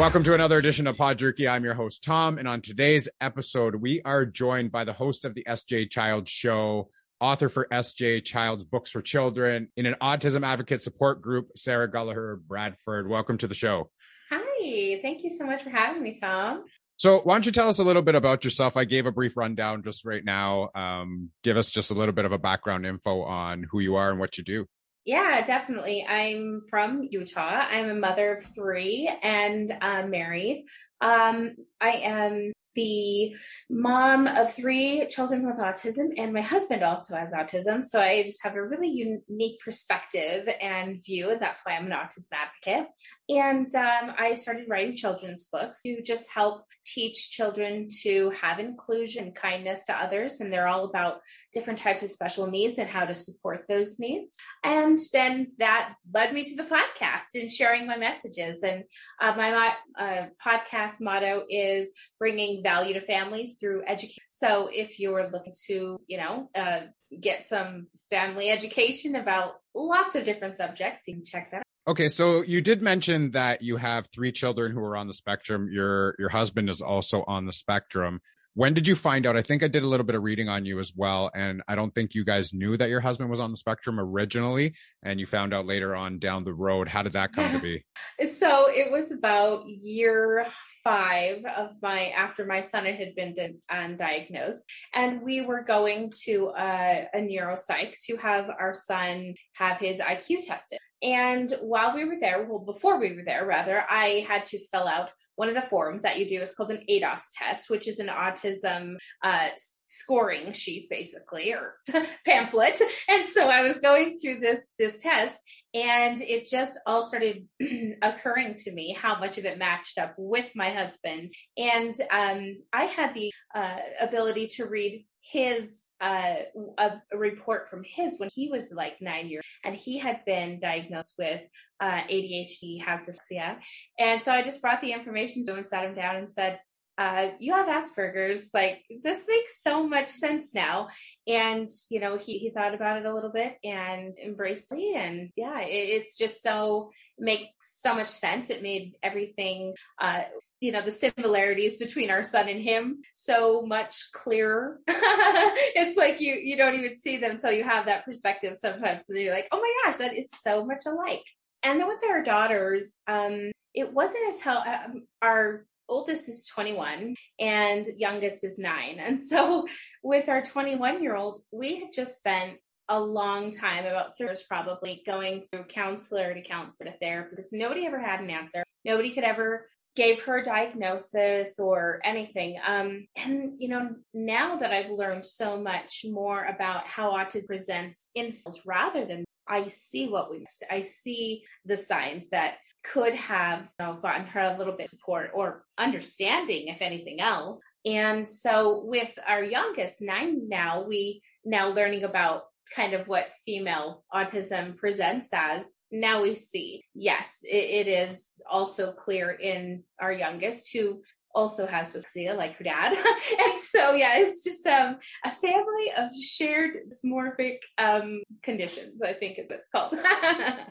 Welcome to another edition of Pod Jerky. I'm your host, Tom. And on today's episode, we are joined by the host of the SJ Child Show, author for SJ Child's Books for Children, in an autism advocate support group, Sarah Gulliher Bradford. Welcome to the show. Hi, thank you so much for having me, Tom. So, why don't you tell us a little bit about yourself? I gave a brief rundown just right now. Um, give us just a little bit of a background info on who you are and what you do. Yeah, definitely. I'm from Utah. I'm a mother of three and uh, married. Um, I am the mom of three children with autism, and my husband also has autism. So I just have a really unique perspective and view, and that's why I'm an autism advocate. And um, I started writing children's books to just help teach children to have inclusion kindness to others. And they're all about different types of special needs and how to support those needs. And then that led me to the podcast and sharing my messages. And uh, my uh, podcast motto is bringing value to families through education. So if you're looking to, you know, uh, get some family education about lots of different subjects, you can check that out. Okay, so you did mention that you have three children who are on the spectrum. Your your husband is also on the spectrum. When did you find out? I think I did a little bit of reading on you as well, and I don't think you guys knew that your husband was on the spectrum originally, and you found out later on down the road. How did that come to be? So it was about year five of my after my son had been um, diagnosed, and we were going to a, a neuropsych to have our son have his IQ tested. And while we were there, well, before we were there, rather, I had to fill out one of the forms that you do is called an ADOS test, which is an autism uh, scoring sheet, basically, or pamphlet. And so I was going through this this test, and it just all started occurring to me how much of it matched up with my husband. And um, I had the uh, ability to read his uh, a, a, report from his when he was like nine years and he had been diagnosed with uh, ADHD, has dyslexia. And so I just brought the information to him and sat him down and said, uh, you have Asperger's. Like this makes so much sense now. And you know, he he thought about it a little bit and embraced me. And yeah, it, it's just so makes so much sense. It made everything, uh, you know, the similarities between our son and him so much clearer. it's like you you don't even see them until you have that perspective sometimes, and you're like, oh my gosh, that is so much alike. And then with our daughters, um, it wasn't until um, our oldest is 21 and youngest is nine. And so with our 21 year old, we had just spent a long time, about three years probably, going through counselor to counselor to therapist. Nobody ever had an answer. Nobody could ever gave her a diagnosis or anything. Um, and you know, now that I've learned so much more about how autism presents in rather than I see what we missed. I see the signs that could have you know, gotten her a little bit support or understanding, if anything else. And so with our youngest, nine now, we now learning about kind of what female autism presents as. Now we see, yes, it, it is also clear in our youngest who also has dyslexia like her dad and so yeah it's just um, a family of shared dysmorphic um, conditions i think is what it's called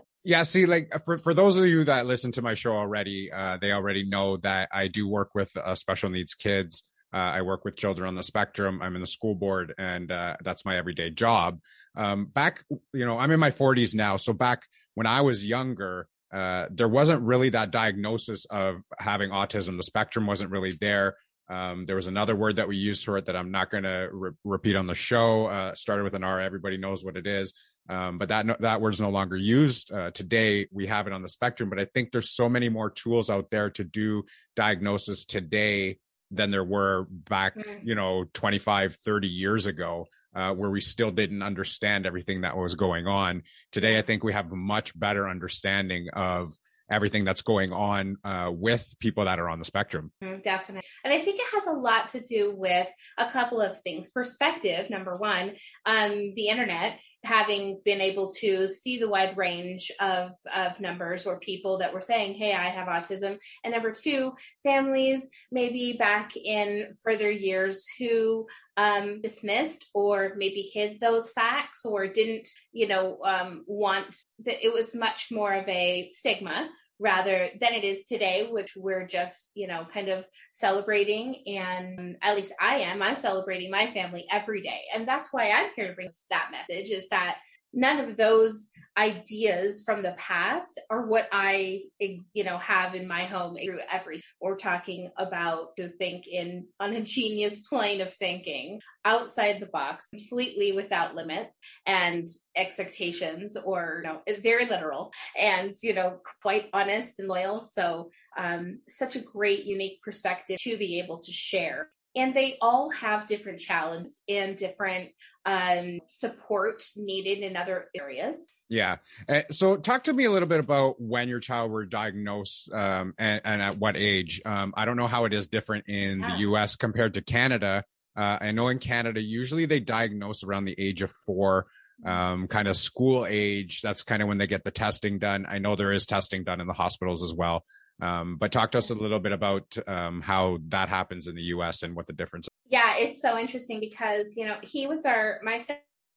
yeah see like for, for those of you that listen to my show already uh, they already know that i do work with uh, special needs kids uh, I work with children on the spectrum. I'm in the school board, and uh, that's my everyday job. Um, back, you know, I'm in my 40s now. So back when I was younger, uh, there wasn't really that diagnosis of having autism. The spectrum wasn't really there. Um, there was another word that we used for it that I'm not going to re- repeat on the show. Uh, started with an R. Everybody knows what it is. Um, but that no, that word's no longer used uh, today. We have it on the spectrum, but I think there's so many more tools out there to do diagnosis today than there were back, mm-hmm. you know, 25, 30 years ago uh, where we still didn't understand everything that was going on. Today, I think we have a much better understanding of everything that's going on uh, with people that are on the spectrum. Mm, definitely. And I think it has a lot to do with a couple of things. Perspective, number one, um, the internet, having been able to see the wide range of, of numbers or people that were saying, hey, I have autism. And number two, families maybe back in further years who um, dismissed or maybe hid those facts or didn't, you know, um, want that it was much more of a stigma rather than it is today, which we're just, you know, kind of celebrating. And at least I am, I'm celebrating my family every day. And that's why I'm here to bring that message is that none of those ideas from the past are what I, you know, have in my home through every. We're talking about to think in on a genius plane of thinking outside the box, completely without limit and expectations, or you know, very literal and you know, quite honest and loyal. So, um, such a great, unique perspective to be able to share and they all have different challenges and different um, support needed in other areas. Yeah. Uh, so, talk to me a little bit about when your child were diagnosed um, and, and, at what age. Um, I don't know how it is different in yeah. the US compared to Canada. Uh, I know in Canada, usually they diagnose around the age of four, um, kind of school age. That's kind of when they get the testing done. I know there is testing done in the hospitals as well. Um, but talk to us a little bit about um, how that happens in the U.S. and what the difference. Yeah, it's so interesting because you know he was our my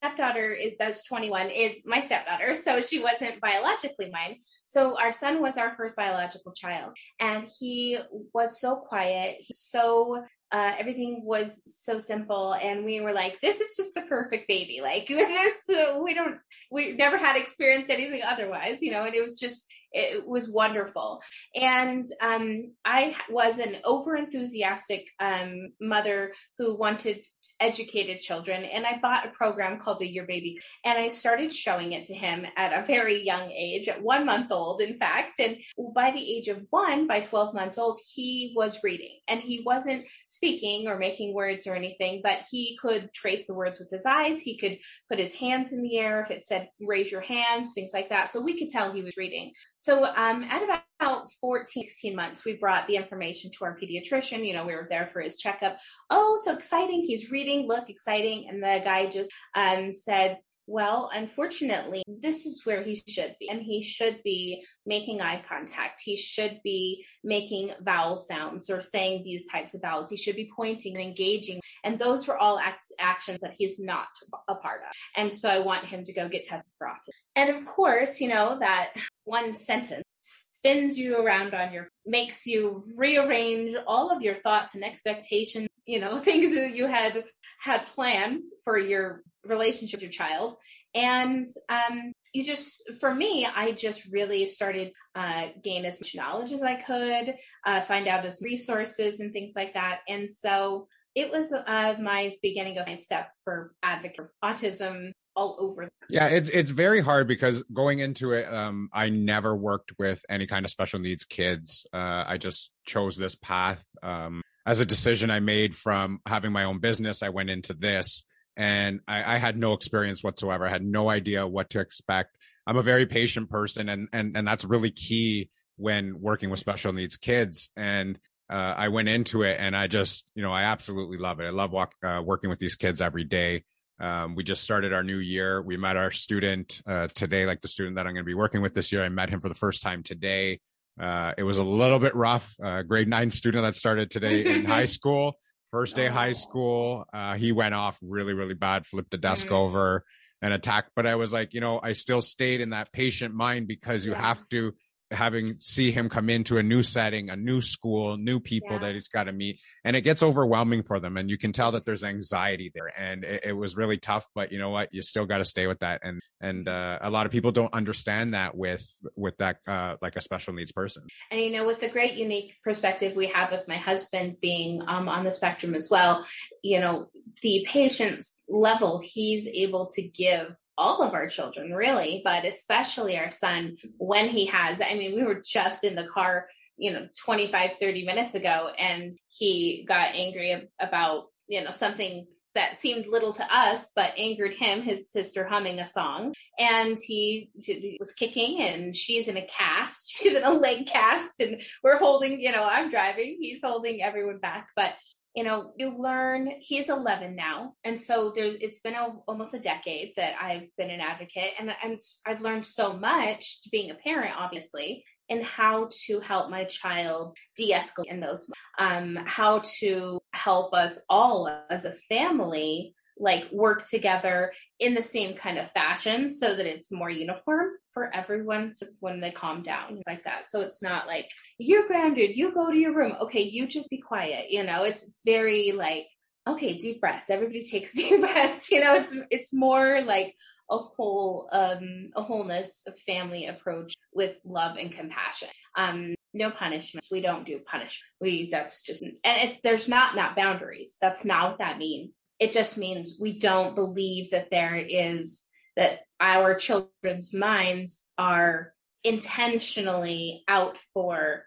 stepdaughter is that's 21 is my stepdaughter so she wasn't biologically mine so our son was our first biological child and he was so quiet he's so uh, everything was so simple and we were like this is just the perfect baby like this uh, we don't we never had experienced anything otherwise you know and it was just it was wonderful. And um, i was an over enthusiastic um, mother who wanted educated children and i bought a program called the your baby and i started showing it to him at a very young age at one month old in fact. And by the age of one by 12 months old he was reading and he wasn't speaking or making words or anything but he could trace the words with his eyes. He could put his hands in the air if it said raise your hands things like that. So we could tell he was reading so um, at about 14, 16 months, we brought the information to our pediatrician. You know, we were there for his checkup. Oh, so exciting. He's reading. Look, exciting. And the guy just um, said, well, unfortunately, this is where he should be. And he should be making eye contact. He should be making vowel sounds or saying these types of vowels. He should be pointing and engaging. And those were all acts, actions that he's not a part of. And so I want him to go get tested for autism. And of course, you know, that one sentence spins you around on your, makes you rearrange all of your thoughts and expectations, you know, things that you had, had planned for your relationship with your child. And, um, you just, for me, I just really started, uh, gain as much knowledge as I could, uh, find out as resources and things like that. And so, it was uh, my beginning of my step for advocate for autism all over. Yeah, it's it's very hard because going into it, um, I never worked with any kind of special needs kids. Uh, I just chose this path um, as a decision I made from having my own business. I went into this, and I, I had no experience whatsoever. I had no idea what to expect. I'm a very patient person, and and and that's really key when working with special needs kids. And uh, I went into it, and I just, you know, I absolutely love it. I love walk, uh, working with these kids every day. Um, we just started our new year. We met our student uh, today, like the student that I'm going to be working with this year. I met him for the first time today. Uh, it was a little bit rough. Uh, grade nine student that started today in high school, first day oh. high school. Uh, he went off really, really bad, flipped the desk mm. over and attacked. But I was like, you know, I still stayed in that patient mind because you yeah. have to having see him come into a new setting, a new school, new people yeah. that he's got to meet, and it gets overwhelming for them. And you can tell that there's anxiety there, and it, it was really tough. But you know what? You still got to stay with that, and and uh, a lot of people don't understand that with with that uh, like a special needs person. And you know, with the great unique perspective we have of my husband being um, on the spectrum as well, you know, the patient's level he's able to give all of our children really but especially our son when he has i mean we were just in the car you know 25 30 minutes ago and he got angry about you know something that seemed little to us but angered him his sister humming a song. And he, was kicking and she's in a cast. She's in a leg cast and we're holding you know i'm driving he's holding everyone back. But you know you learn he's 11 now and so there's it's been a, almost a decade that i've been an advocate and, and i've learned so much being a parent obviously and how to help my child de-escalate in those um how to help us all as a family like work together in the same kind of fashion so that it's more uniform for everyone to, when they calm down like that. So it's not like you're grounded, you go to your room. Okay, you just be quiet. You know, it's it's very like okay, deep breaths. Everybody takes deep breaths. You know, it's it's more like a whole um a wholeness of family approach with love and compassion. Um no punishments. We don't do punishment. We that's just and it, there's not not boundaries. That's not what that means. It just means we don't believe that there is that our children's minds are intentionally out for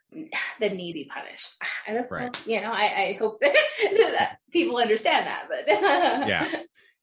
the need to punished. And that's right. you know, I, I hope that, that, people understand that. But yeah,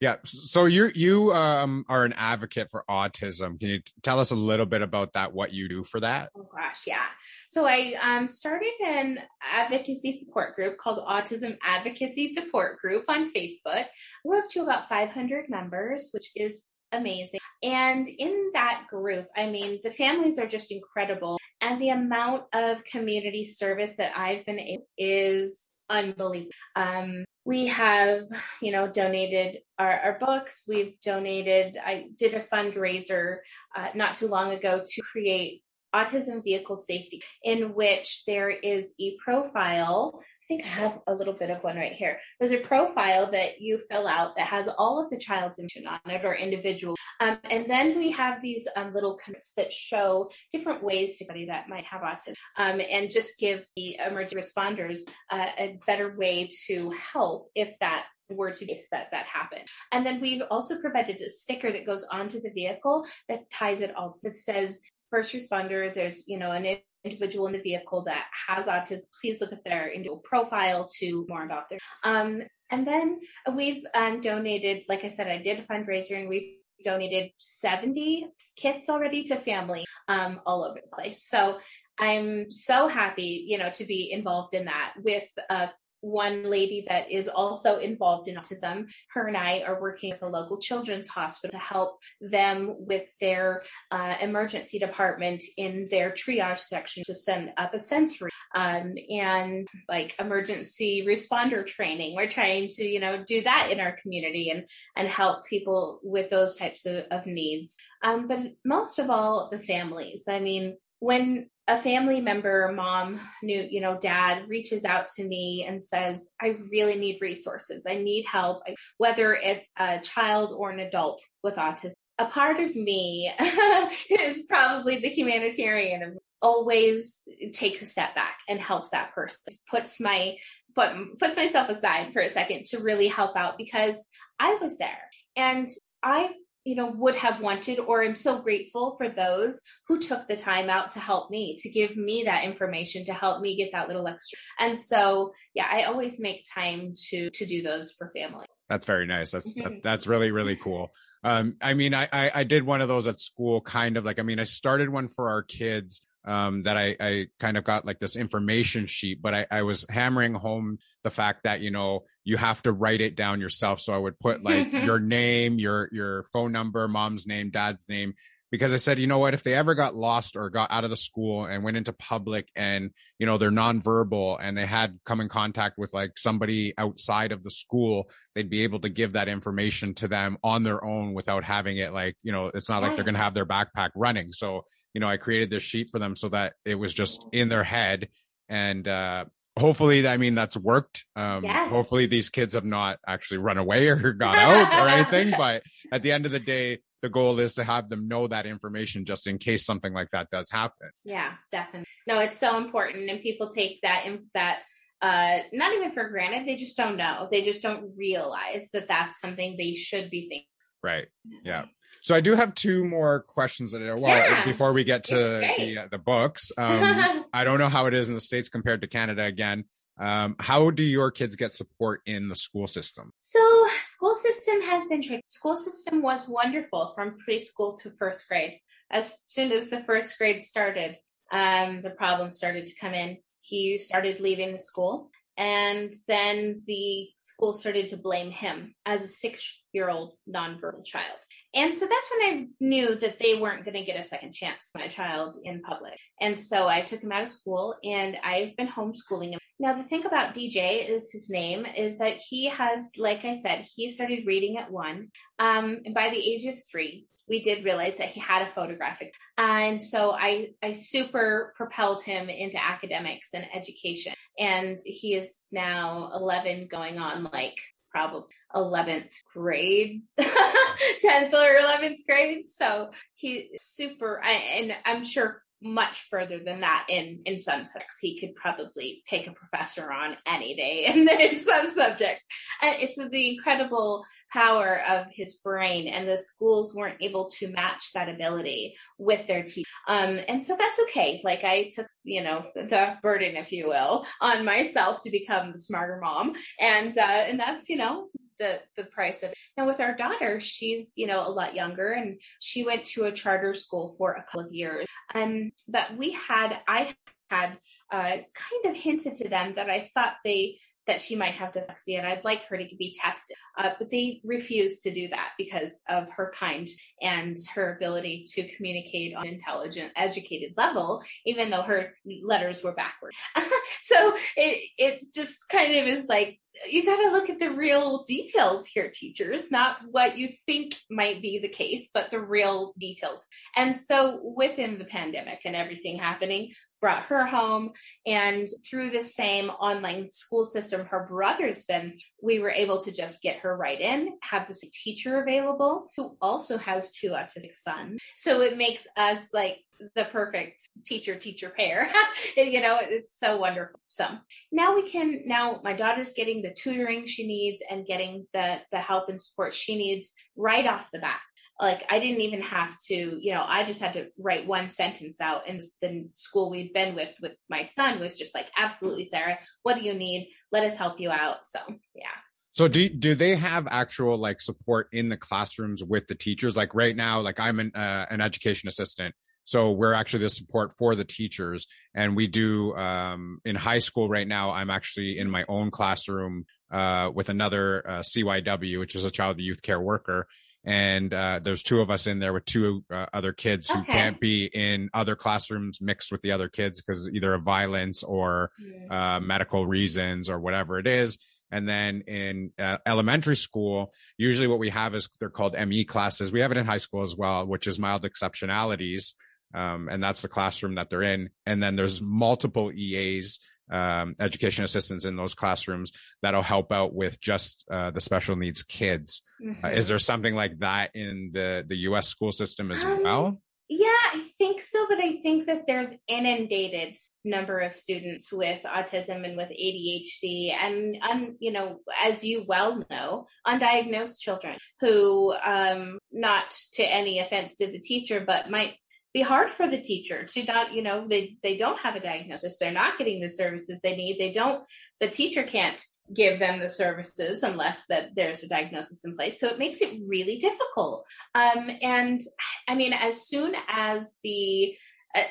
yeah. So you you um are an advocate for autism. Can you tell us a little bit about that? What you do for that? Oh gosh, yeah. So I um started an advocacy support group called Autism Advocacy Support Group on Facebook. We're up to about 500 members, which is amazing. And in that group, I mean, the families are just incredible. And the amount of community service that I've been able is unbelievable. Um, we have, you know, donated our, our, books. We've donated, I did a fundraiser uh, not too long ago to create autism vehicle safety in which there is a profile think I have a little bit of one right here. There's a profile that you fill out that has all of the child's information on it or individual. Um, and then we have these um, little cards that show different ways to that might have autism um, and just give the emergency responders uh, a better way to help if that were to case that that happened. And then we've also provided a sticker that goes onto the vehicle that ties it all. It says first responder. There's you know an individual in the vehicle that has autism, please look at their individual profile to more about their. Um, and then we've um, donated, like I said, I did a fundraiser and we've donated 70 kits already to family um, all over the place. So I'm so happy, you know, to be involved in that with a one lady that is also involved in autism. Her and I are working with a local children's hospital to help them with their uh, emergency department in their triage section to send up a sensory um, and like emergency responder training. We're trying to, you know, do that in our community and and help people with those types of, of needs. Um, but most of all, the families. I mean, when a family member, mom, new, you know, dad reaches out to me and says, I really need resources. I need help, whether it's a child or an adult with autism. A part of me is probably the humanitarian of always takes a step back and helps that person puts my put, puts myself aside for a second to really help out because I was there and I you know would have wanted or i'm so grateful for those who took the time out to help me to give me that information to help me get that little extra. And so yeah i always make time to to do those for family. That's very nice. That's that, mm-hmm. that's really really cool. Um i mean I, I i did one of those at school kind of like i mean i started one for our kids um, that I, I kind of got like this information sheet, but I, I was hammering home the fact that, you know, you have to write it down yourself. So I would put like your name, your, your phone number, mom's name, dad's name, because I said, you know what, if they ever got lost or got out of the school and went into public and, you know, they're nonverbal and they had come in contact with like somebody outside of the school, they'd be able to give that information to them on their own without having it like, you know, it's not like they're going to have their backpack running. So you know, I created this sheet for them so that it was just in their head. And uh, hopefully, I mean, that's worked. Um, yes. Hopefully, these kids have not actually run away or got out or anything. But at the end of the day, the goal is to have them know that information just in case something like that does happen. Yeah, definitely. No, it's so important. And people take that, in, that, uh, not even for granted. They just don't know. They just don't realize that that's something they should be thinking. Right. Yeah. So I do have two more questions that well yeah. before we get to the, uh, the books. Um, I don't know how it is in the states compared to Canada. Again, um, how do your kids get support in the school system? So school system has been tricky. School system was wonderful from preschool to first grade. As soon as the first grade started, um, the problem started to come in. He started leaving the school And then the school started to blame him as a six year old nonverbal child. And so that's when I knew that they weren't going to get a second chance, my child in public. And so I took him out of school and I've been homeschooling him. Now, the thing about DJ is his name is that he has, like I said, he started reading at one. Um, and by the age of three, we did realize that he had a photographic. And so I, I super propelled him into academics and education. And he is now 11 going on like probably 11th grade 10th or 11th grade. So he's super and i'm sure much further than that in in some subjects he could probably take a professor on any day and then in some subjects. And it's the incredible power of his brain and the schools weren't able to match that ability with their teachers um and so that's okay. Like i took you know the burden if you will on myself to become the smarter mom. And uh and that's you know the the price of. Now with our daughter, she's you know a lot younger, and she went to a charter school for a couple of years. Um, but we had I had uh, kind of hinted to them that I thought they that she might have dyslexia and I'd like her to be tested. Uh, but they refused to do that because of her kind and her ability to communicate on an intelligent, educated level, even though her letters were backward. so it, it just kind of is like, you got to look at the real details here, teachers, not what you think might be the case, but the real details. And so within the pandemic and everything happening, brought her home. And through the same online school system her brother's been, we were able to just get her right in, have this teacher available who also has two autistic sons. So it makes us like the perfect teacher teacher pair. you know, it's so wonderful. So now we can now my daughter's getting the tutoring she needs and getting the the help and support she needs right off the bat like I didn't even have to, you know, I just had to write one sentence out. And the school we'd been with with my son was just like, absolutely, Sarah, what do you need? Let us help you out. So yeah. So do do they have actual like support in the classrooms with the teachers? Like right now, like I'm an uh, an education assistant, so we're actually the support for the teachers, and we do um, in high school right now. I'm actually in my own classroom uh, with another uh, CYW, which is a child youth care worker, and uh, there's two of us in there with two uh, other kids who okay. can't be in other classrooms mixed with the other kids because either of violence or uh, medical reasons or whatever it is. And then in uh, elementary school, usually what we have is they're called ME classes. We have it in high school as well, which is mild exceptionalities. Um, and that's the classroom that they're in. And then there's multiple EAs um, education assistants in those classrooms that'll help out with just uh, the special needs kids. Mm-hmm. Uh, is there something like that in the the U.S. school system as um, well? Yeah, I think so, but I think that there's inundated number of students with autism and with ADHD, and um, you know, as you well know, undiagnosed children who, um, not to any offense to the teacher, but might be hard for the teacher to not you know they they don't have a diagnosis. They're not getting the services they need. They don't the teacher can't give them the services unless that there's a diagnosis in place. So it makes it really difficult. Um and i mean as soon as the uh,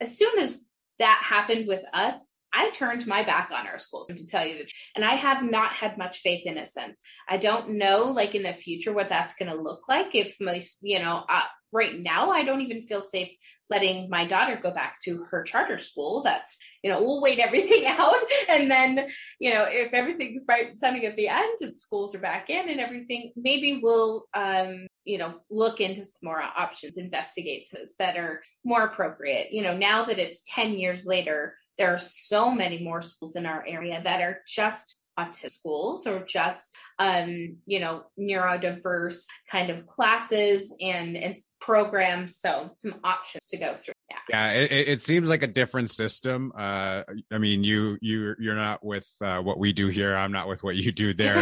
as soon as that happened with us I turned my back on our schools to tell you the truth. And I have not had much faith in a sense. I don't know, like in the future, what that's going to look like. If my, you know, uh, right now, I don't even feel safe letting my daughter go back to her charter school. That's, you know, we'll wait everything out. And then, you know, if everything's bright and sunny at the end and schools are back in and everything, maybe we'll, um, you know, look into some more options, investigate those that are more appropriate. You know, now that it's 10 years later, there are so many more schools in our area that are just autistic schools or just um, you know neurodiverse kind of classes and, and programs. So some options to go through yeah, yeah it, it seems like a different system uh, i mean you you you're not with uh, what we do here i'm not with what you do there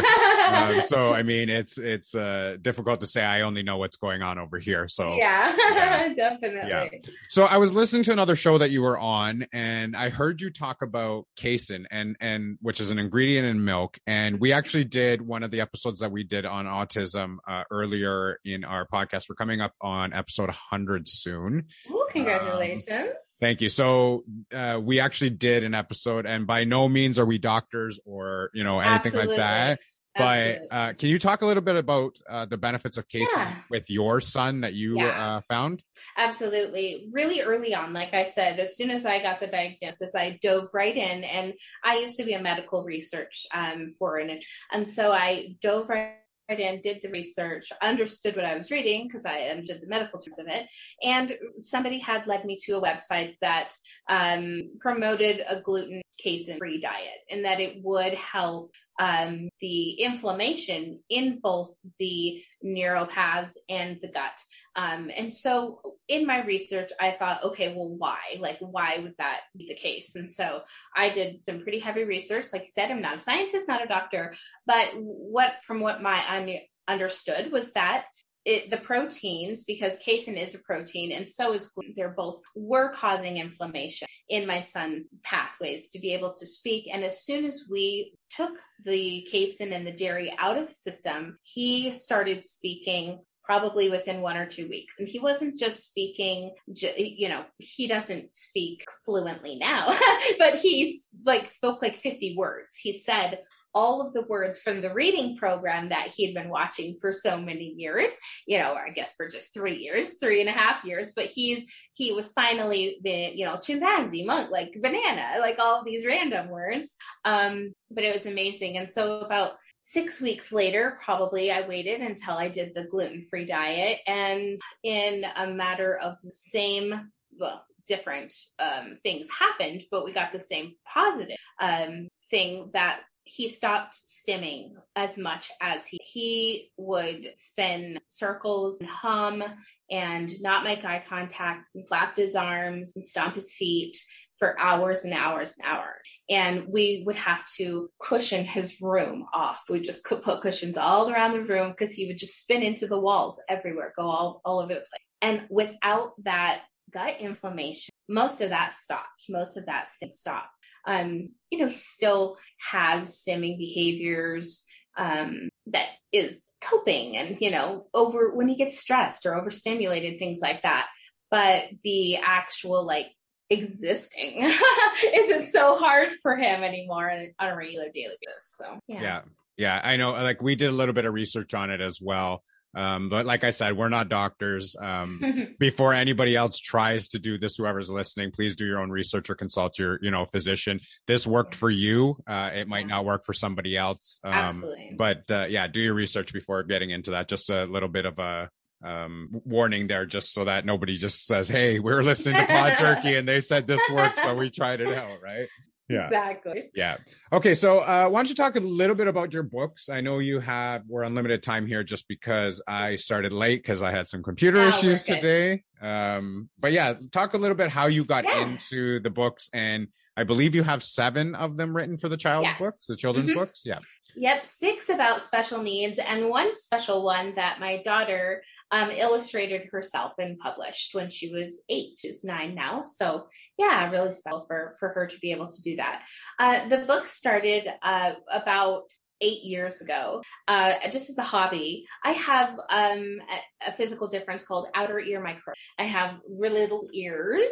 um, so i mean it's it's uh, difficult to say i only know what's going on over here so yeah, yeah. definitely yeah. so i was listening to another show that you were on and i heard you talk about casein and and which is an ingredient in milk and we actually did one of the episodes that we did on autism uh, earlier in our podcast. We're coming up on episode 100 soon. Ooh, congratulations. Um, thank you. So uh, we actually did an episode, and by no means are we doctors or you know anything Absolutely. like that. But uh, can you talk a little bit about uh, the benefits of casein yeah. with your son that you yeah. uh, found? Absolutely. Really early on, like I said, as soon as I got the diagnosis, I dove right in. And I used to be a medical research um, for an, and so I dove right in, did the research, understood what I was reading because I understood the medical terms of it, and somebody had led me to a website that um, promoted a gluten casein free diet and that it would help um, the inflammation in both the neuropaths and the gut. Um, and so in my research, I thought, okay, well, why? Like, why would that be the case? And so I did some pretty heavy research. Like you said, I'm not a scientist, not a doctor, but what, from what my un- understood was that it, the proteins, because casein is a protein and so is gluten, they're both were causing inflammation in my son's pathways to be able to speak. And as soon as we took the casein and the dairy out of system, he started speaking probably within one or two weeks. And he wasn't just speaking, you know, he doesn't speak fluently now, but he's like spoke like 50 words. He said all of the words from the reading program that he had been watching for so many years, you know, or I guess for just three years, three and a half years, but he's, he was finally been, you know, chimpanzee, monk, like banana, like all these random words. Um, but it was amazing. And so about six weeks later, probably I waited until I did the gluten free diet. And in a matter of the same, well, different um, things happened, but we got the same positive um, thing that he stopped stimming as much as he he would spin circles and hum and not make eye contact and flap his arms and stomp his feet for hours and hours and hours. And we would have to cushion his room off. We just put cushions all around the room because he would just spin into the walls everywhere, go all, all over the place. And without that gut inflammation, most of that stopped. Most of that stopped um, you know, he still has stimming behaviors um, that is coping and, you know, over when he gets stressed or overstimulated, things like that. But the actual like existing isn't so hard for him anymore on a regular daily basis. So, yeah. Yeah. Yeah. I know, like, we did a little bit of research on it as well. Um, but like I said, we're not doctors. Um, before anybody else tries to do this, whoever's listening, please do your own research or consult your, you know, physician. This worked for you. Uh, it might not work for somebody else. Um, Absolutely. But uh, yeah, do your research before getting into that. Just a little bit of a um, warning there, just so that nobody just says, "Hey, we are listening to Pod Jerky and they said this works, so we tried it out." Right? Yeah. Exactly. Yeah. Okay. So, uh, why don't you talk a little bit about your books? I know you have, we're unlimited time here just because I started late because I had some computer yeah, issues today. Um, but yeah, talk a little bit how you got yeah. into the books. And I believe you have seven of them written for the child's yes. books, the children's mm-hmm. books. Yeah. Yep, six about special needs, and one special one that my daughter um, illustrated herself and published when she was eight. She's nine now, so yeah, really special for for her to be able to do that. Uh, the book started uh, about eight years ago, uh, just as a hobby. I have um, a, a, physical difference called outer ear micro. I have really little ears,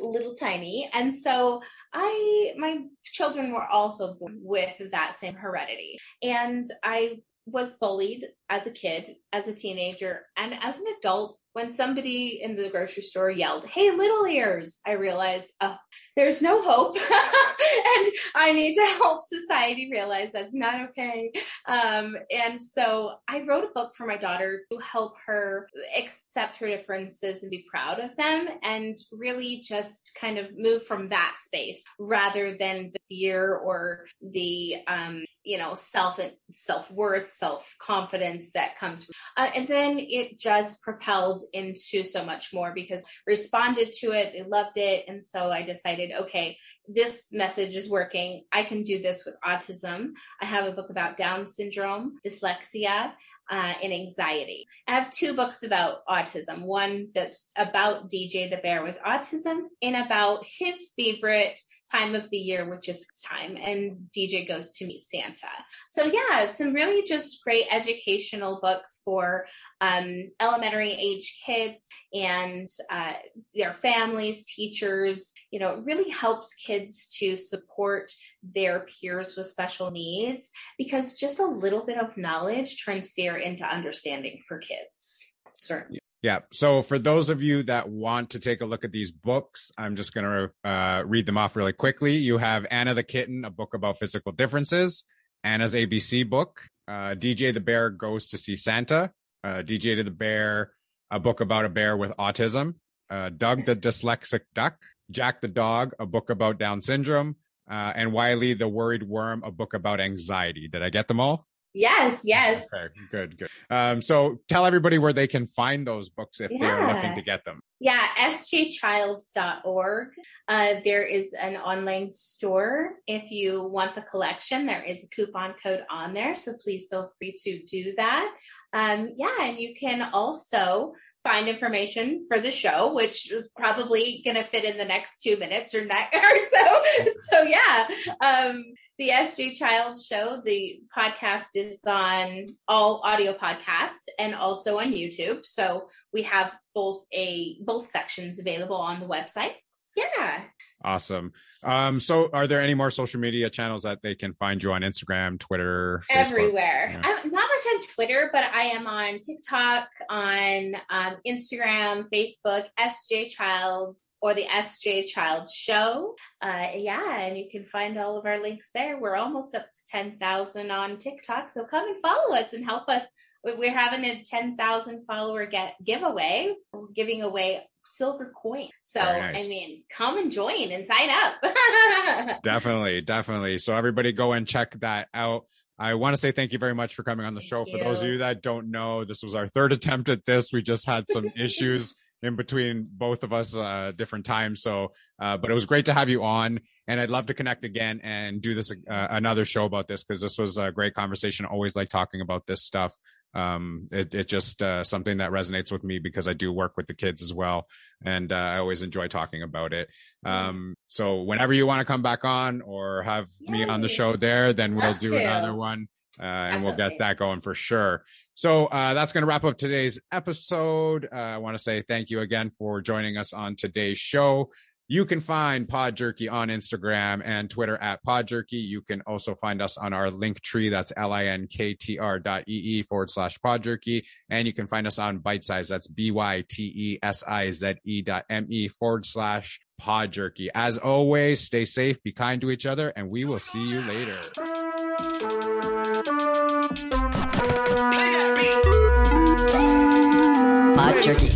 little tiny, and so I my children were also born with that same heredity, and I was bullied as a kid, as a teenager, and as an adult when somebody in the grocery store yelled, Hey, little ears, I realized, oh, there's no hope. and I need to help society realize that's not okay. Um, and so I wrote a book for my daughter to help her accept her differences and be proud of them and really just kind of move from that space rather than the fear or the, um, you know, self, and self worth, self confidence that comes. From, uh, and then it just propelled into so much more because responded to it, they loved it. And so I decided, okay, this message is working. I can do this with autism. I have a book about Down syndrome, dyslexia, uh, and anxiety. I have two books about autism. One that's about DJ the bear with autism and about his favorite time of the year, which is time, and DJ goes to meet Santa. So yeah, some really just great educational books for um, elementary age kids and uh, their families, teachers. You know, it really helps kids to support their peers with special needs because just a little bit of knowledge turns fear into understanding for kids. Certainly. Yeah. So for those of you that want to take a look at these books, I'm just going to uh, read them off really quickly. You have Anna the Kitten, a book about physical differences, Anna's ABC book, uh, DJ the Bear Goes to See Santa, uh, DJ to the Bear, a book about a bear with autism, uh, Doug the Dyslexic Duck, Jack the Dog, a book about Down syndrome, uh, and Wiley the Worried Worm, a book about anxiety. Did I get them all? Yes, yes. Okay, good, good. Um, so tell everybody where they can find those books if yeah. they're looking to get them. Yeah, sjchilds.org. Uh, there is an online store. If you want the collection, there is a coupon code on there. So please feel free to do that. Um, yeah, and you can also find information for the show, which is probably going to fit in the next two minutes or, ne- or so. so yeah, um, the SJ Child Show, the podcast is on all audio podcasts and also on YouTube. So we have both a both sections available on the website. Yeah. Awesome. Um, so are there any more social media channels that they can find you on Instagram, Twitter, Facebook? everywhere? Yeah. I'm not much on Twitter, but I am on TikTok, on um, Instagram, Facebook, SJ Childs, or the SJ Child Show. Uh, yeah, and you can find all of our links there. We're almost up to 10,000 on TikTok. So come and follow us and help us. We're having a 10,000 follower get giveaway. We're giving away silver coin. So, nice. I mean, come and join and sign up. definitely, definitely. So, everybody go and check that out. I want to say thank you very much for coming on the thank show. You. For those of you that don't know, this was our third attempt at this. We just had some issues in between both of us uh, different times. So, uh, but it was great to have you on, and I'd love to connect again and do this uh, another show about this because this was a great conversation. always like talking about this stuff. Um, it, it just uh, something that resonates with me because I do work with the kids as well, and uh, I always enjoy talking about it. Um, so whenever you want to come back on or have Yay. me on the show there, then we'll do to. another one. Uh, and we'll get that going for sure. So uh, that's going to wrap up today's episode. Uh, I want to say thank you again for joining us on today's show. You can find Pod Jerky on Instagram and Twitter at Pod Jerky. You can also find us on our link tree. That's linktr dot ee forward slash Pod Jerky. And you can find us on Bytesize. That's B Y T E S I Z E dot M E forward slash Pod Jerky. As always, stay safe, be kind to each other, and we will see you later. Pod Jerky.